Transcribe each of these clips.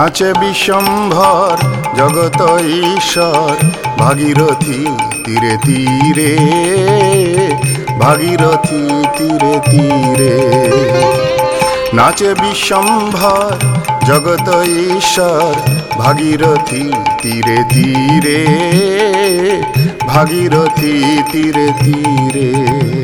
নাচে বিশ্বম্ভর জগত ঈশ্বর। ভাগীরথী তীরে তীরে, ভাগীরথী তীরে তীরে। নাচে বিশ্বম্ভর জগত ঈশ্বর। ভাগীরথী তীরে তীরে, ভাগীরথী তীরে তীরে।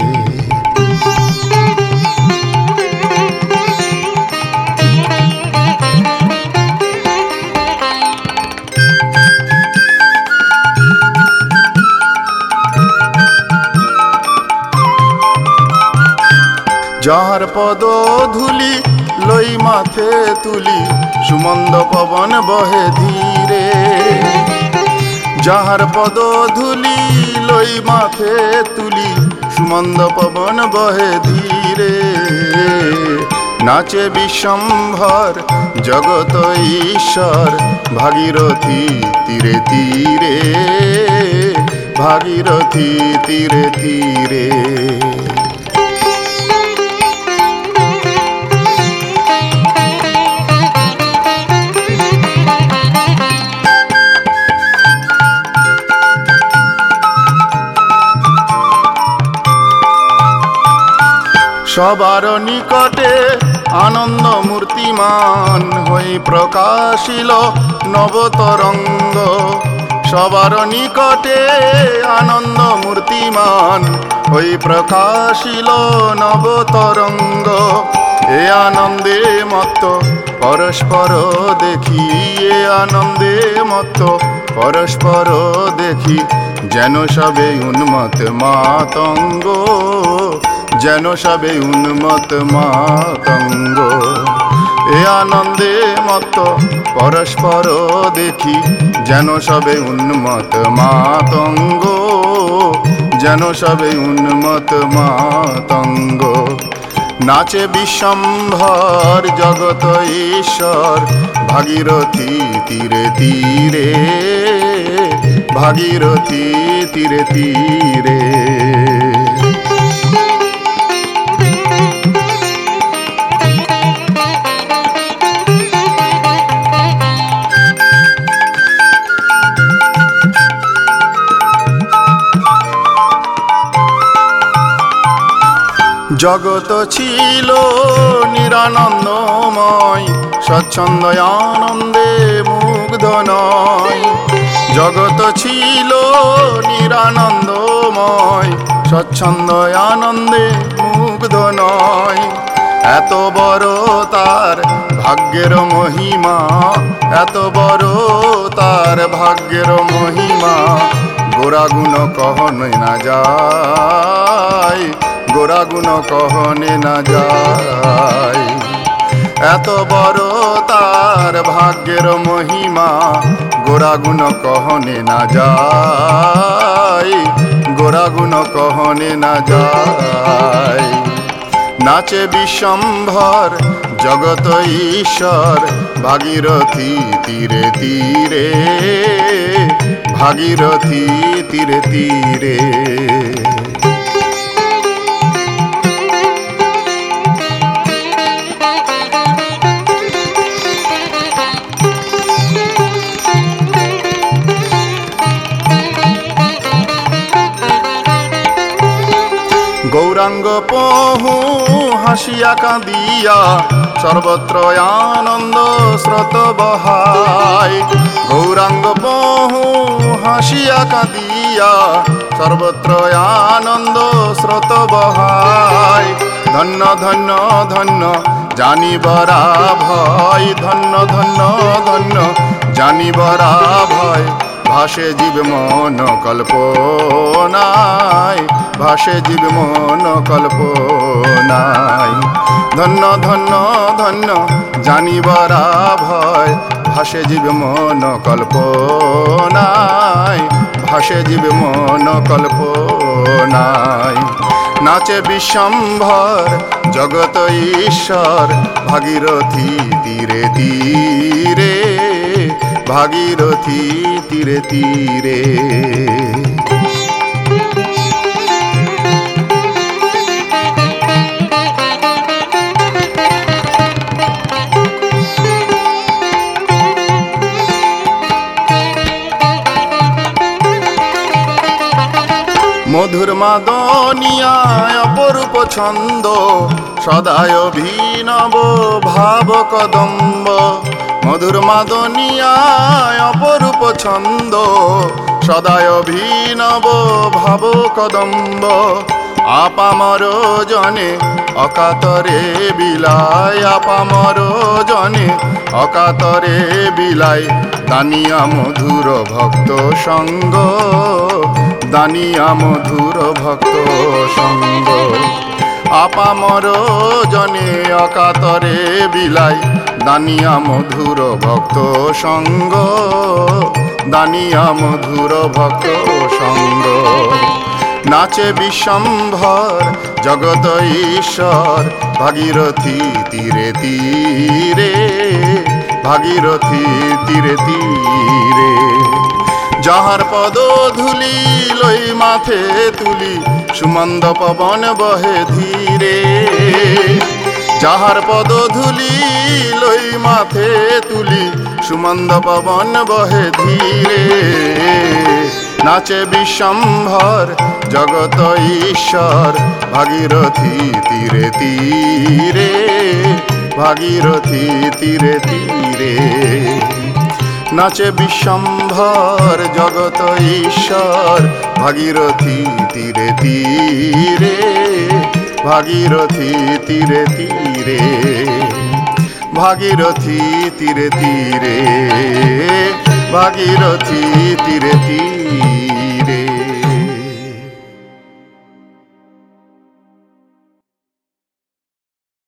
যাহার পদ ধুলি লই মাথে তুলি, সুমন্দ পবন বহে ধীরে। যাহার পদ ধুলি লই মাথে তুলি, সুমন্দ পবন বহে ধীরে। নাচে বিশ্বম্ভর জগত ঈশ্বর, ভাগীরথী তীরে তীরে, ভাগীরথী তীরে তীরে। সবার নিকটে আনন্দ মূর্তিমান হই প্রকাশিল নবতরঙ্গ। সবার নিকটে আনন্দ মূর্তিমান হই প্রকাশিল নবতরঙ্গ। এ আনন্দে মত্ত, পরস্পর দেখি, এ আনন্দে মত্ত, পরস্পর দেখি, যেন সবে উন্মত মাতঙ্গ। যেন সবে উন্মত মাতঙ্গ এ আনন্দে মত পরস্পর দেখি, যেন সবে উন্মত মাতঙ্গ যেন সবে উন্মত মাতঙ্গ নাচে বিশ্বম্ভর জগত ঈশ্বর, ভাগীরথী তীরে তীরে, ভাগীরথী তীরে তীরে। জগত ছিল নিরানন্দময় স্বচ্ছন্দ আনন্দে মুগ্ধ নয় জগত ছিল নিরানন্দময় স্বচ্ছন্দ আনন্দে মুগ্ধ নয় এত বড় তার ভাগ্যের মহিমা, এত বড় তার ভাগ্যের মহিমা, গোরাগুণ কহনই না যায়। গোরাগুণ কহনে না যায়। এত বড় তার ভাগ্যের মহিমা গোরা গুণ কহনে না যায়। গোরা গুণ কহনে না যায়। নাচে বিশ্বম্ভর জগত ঈশ্বর ভাগীরথী তীরে তীরে, ভাগীরথী তীরে তীরে। হাসিয়া কাঁদিয়া সর্বত্র আনন্দ স্রোত বহায় গৌরাঙ্গ পহু হাসিয়া কাঁদিয়া সর্বত্র আনন্দ স্রোত বহায় ধন্য ধন্য ধন্য জানিবরা ভয় ধন্য ধন্য ধন্য জানিবরা ভয় ভাসে জীব মন কল্পনায়, ভাসে জীব মন কল্পনায়। ধন্য ধন্য ধন্য জানিবরা ভয় ভাসে জীব মন কল্পনায়, ভাসে জীব মন কল্পনায়। নাচে বিশ্বম্ভর জগত ঈশ্বর, ভাগীরথী তীরে তীরে। ভাগীরথী তীরে তীরে। মধুর মাদনিয়ায় অপরূপ ছন্দ সদায় অভিনব ভাব কদম্ব মধুর মাদনিয়ায় অপরূপ ছন্দ, সদায় অভিনব ভাব কদম্ব। আপামর জনে অকাতরে বিলায় আপামর জনে অকাতরে বিলায়। দানিয়া মধুর ভক্ত সঙ্গ, দানিয়া মধুর ভক্ত সঙ্গ। আপামর জনে অকাতরে বিলাই। দানিয়া মধুর ভক্ত সঙ্গ, দানিয়া মধুর ভক্ত সঙ্গ। নাচে বিশ্বম্ভর জগত ঈশ্বর, ভাগীরথী তীরে তীরে, ভাগীরথী তীরে তীরে। যাহার পদ ধুলি লই মাথে তুলি, সুমন্দ পবন বহে ধীরে। যাহার পদ ধুলি লই মাথে তুলি, সুমন্দ পবন বহে ধীরে। নাচে বিশ্বম্ভর জগত ঈশ্বর, ভাগীরথী তীরে তীরে, ভাগীরথী তীরে তীরে। নাচে বিশ্বম্ভর জগত ঈশ্বর। ভাগীরথী তীরে তীরে, ভাগীরথী তীরে তীরে, ভাগীরথী তীরে তীরে, ভাগীরথী তীরে তীরে।